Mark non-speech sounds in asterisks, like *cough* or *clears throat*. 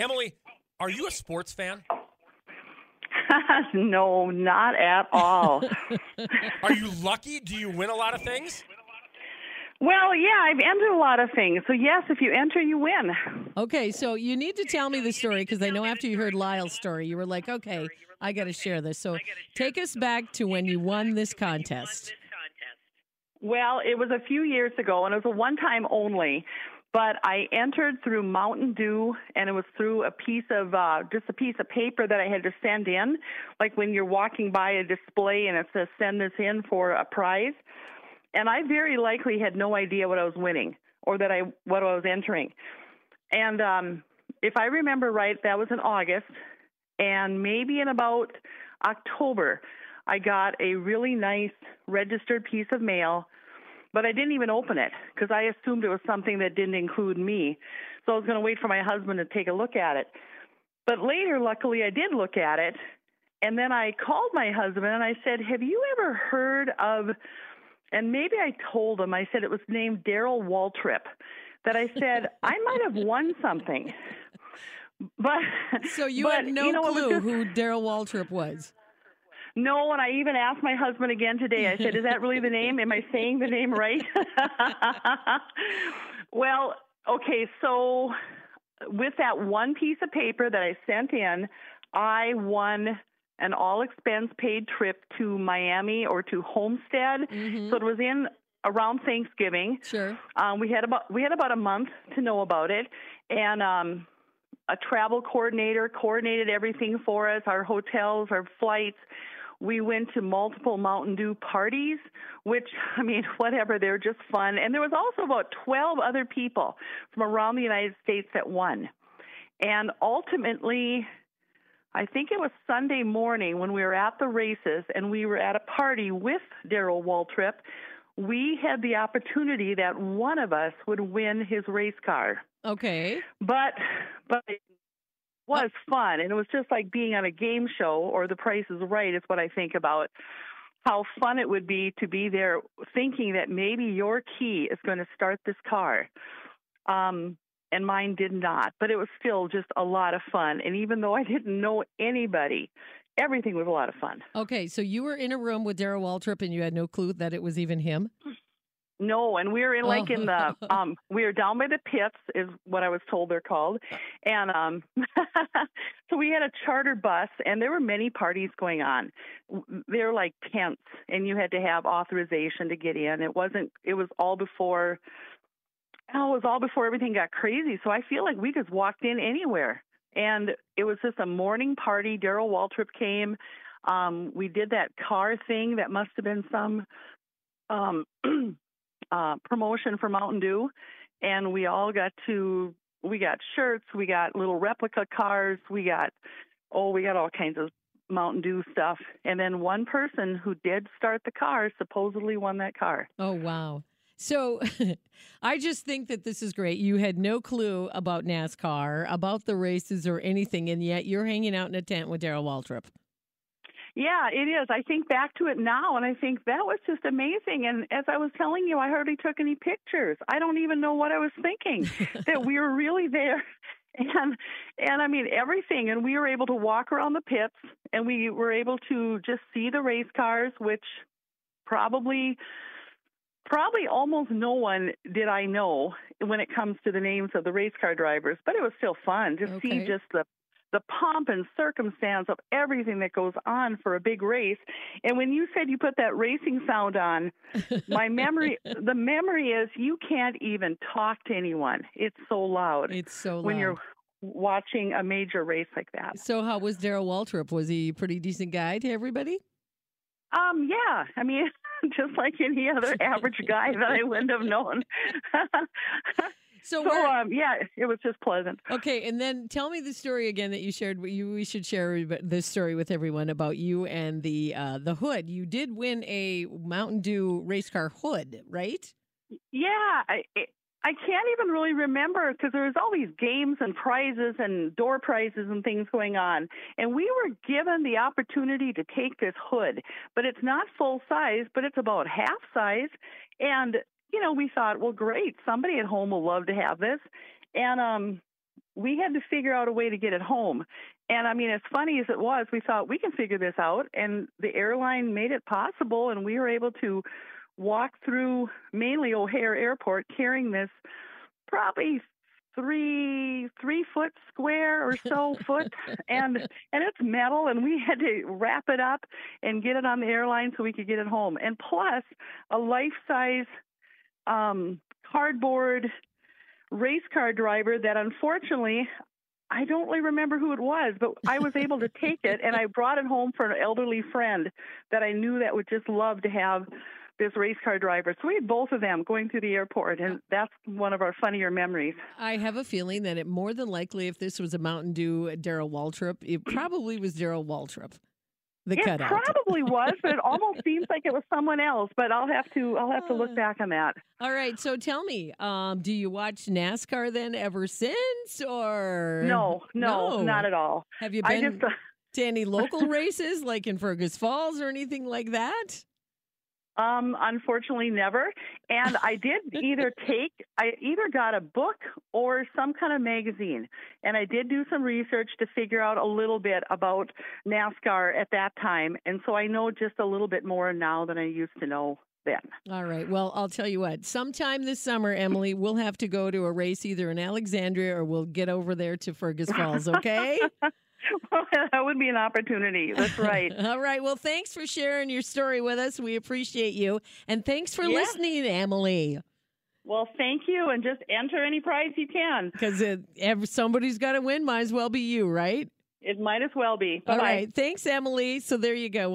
Emily, are you a sports fan? *laughs* no, not at all. *laughs* Are you lucky? Do you win a lot of things? well, yeah, I've entered a lot of things. So, yes, if you enter, you win. Okay, so you need to tell me the story because I know after you heard Lyle's story, you were like, okay, I got to share this. So take us back to when you won this contest. Well, it was a few years ago, and it was a one time only. But I entered through Mountain Dew, and it was through a piece of uh, just a piece of paper that I had to send in, like when you're walking by a display and it says "send this in for a prize." And I very likely had no idea what I was winning or that I what I was entering. And um, if I remember right, that was in August, and maybe in about October, I got a really nice registered piece of mail but I didn't even open it because I assumed it was something that didn't include me. So I was going to wait for my husband to take a look at it. But later, luckily, I did look at it. And then I called my husband and I said, Have you ever heard of, and maybe I told him, I said it was named Darrell Waltrip, that I said, *laughs* I might have won something. But So you but, had no you know, clue just- who Darrell Waltrip was. No, and I even asked my husband again today. I said, "Is that really the name? Am I saying the name right?" *laughs* well, okay, so with that one piece of paper that I sent in, I won an all expense paid trip to Miami or to Homestead. Mhm. So it was in around Thanksgiving. Sure. Um, we had about we had about a month to know about it, and um, a travel coordinator coordinated everything for us: our hotels, our flights. We went to multiple Mountain Dew parties, which *laughs* I mean, whatever, they're just fun. And there was also about twelve other people from around the United States that won. And ultimately, I think it was Sunday morning when we were at the races and we were at a party with Darrell Waltrip. We had the opportunity that one of us would win his race car. Okay. But but it was fun and it was just like being on a game show or the price is right is what I think about how fun it would be to be there thinking that maybe your key is going to start this car. Um and mine did not, but it was still just a lot of fun. And even though I didn't know anybody, everything was a lot of fun. Okay, so you were in a room with Darrell Waltrip and you had no clue that it was even him? No, and we were in like in the Oh. *laughs* um we were down by the pits is what I was told they're called. And um *laughs* so we had a charter bus and there were many parties going on. They're like tents and you had to have authorization to get in. It wasn't it was all before oh, it was all before everything got crazy. So I feel like we just walked in anywhere. And it was just a morning party. Darrell Waltrip came. Um, we did that car thing that must have been some um, *clears throat* uh, promotion for Mountain Dew, and we all got to we got shirts, we got little replica cars, we got oh we got all kinds of Mountain Dew stuff, and then one person who did start the car supposedly won that car. Oh, wow. So *laughs* I just think that this is great. You had no clue about NASCAR, about the races or anything, and yet you're hanging out in a tent with Darrell Waltrip. Yeah, it is. I think back to it now and I think that was just amazing. And as I was telling you, I hardly took any pictures. I don't even know what I was thinking *laughs* that we were really there. *laughs* And and I mean everything and we were able to walk around the pits and we were able to just see the race cars which probably probably almost no one did I know when it comes to the names of the race car drivers, but it was still fun to see just the the pomp and circumstance of everything that goes on for a big race. And when you said you put that racing sound on, my memory *laughs* the memory is you can't even talk to anyone. It's so loud It's so loud. when you're watching a major race like that. So how was Darrell Waltrip? Was he a pretty decent guy to everybody? Um, yeah. I mean, *laughs* just like any other average guy that I wouldn't have known. *laughs* So, so um, yeah, it was just pleasant. okay, and then tell me the story again that you shared. You we should share this story with everyone about you and the uh, the hood. You did win a Mountain Dew race car hood, right? Yeah, I I can't even really remember because there was all these games and prizes and door prizes and things going on, and we were given the opportunity to take this hood, but it's not full size, but it's about half size, and you know we thought, well, great, somebody at home will love to have this, and um. we had to figure out a way to get it home. And I mean, as funny as it was, we thought we can figure this out, and the airline made it possible, and we were able to walk through mainly O'Hare Airport carrying this probably three three foot square or so *laughs* foot and and it's metal and we had to wrap it up and get it on the airline so we could get it home and plus a life size um cardboard race car driver that unfortunately I don't really remember who it was, but I was able to take it and I brought it home for an elderly friend that I knew that would just love to have this race car driver. So we had both of them going through the airport, and that's one of our funnier memories. I have a feeling that it more than likely, if this was a Mountain Dew Darrell Waltrip, it probably was Darrell Waltrip. The it cutout. probably was, but it almost *laughs* seems like it was someone else. But I'll have to I'll have to look Uh, back on that. All right, so tell me, um, do you watch NASCAR then ever since, or No, no, No. not at all. Have you been just uh, to any *laughs* local races, like in Fergus Falls or anything like that? Um, unfortunately, never. And I did *laughs* either take, I either got a book or some kind of magazine. And I did do some research to figure out a little bit about NASCAR at that time. And so I know just a little bit more now than I used to know then. All right. Well, I'll tell you what. Sometime this summer, Emily, we'll have to go to a race either in Alexandria or we'll get over there to Fergus Falls. Okay. *laughs* *laughs* that would be an opportunity. That's right. *laughs* All right. Well, thanks for sharing your story with us. We appreciate you, and thanks for Yeah. listening, Emily. well, thank you. And just enter any prize you can. Because somebody's got to win. Might as well be you, right? It might as well be. Bye-bye. right. Thanks, Emily. So there you go.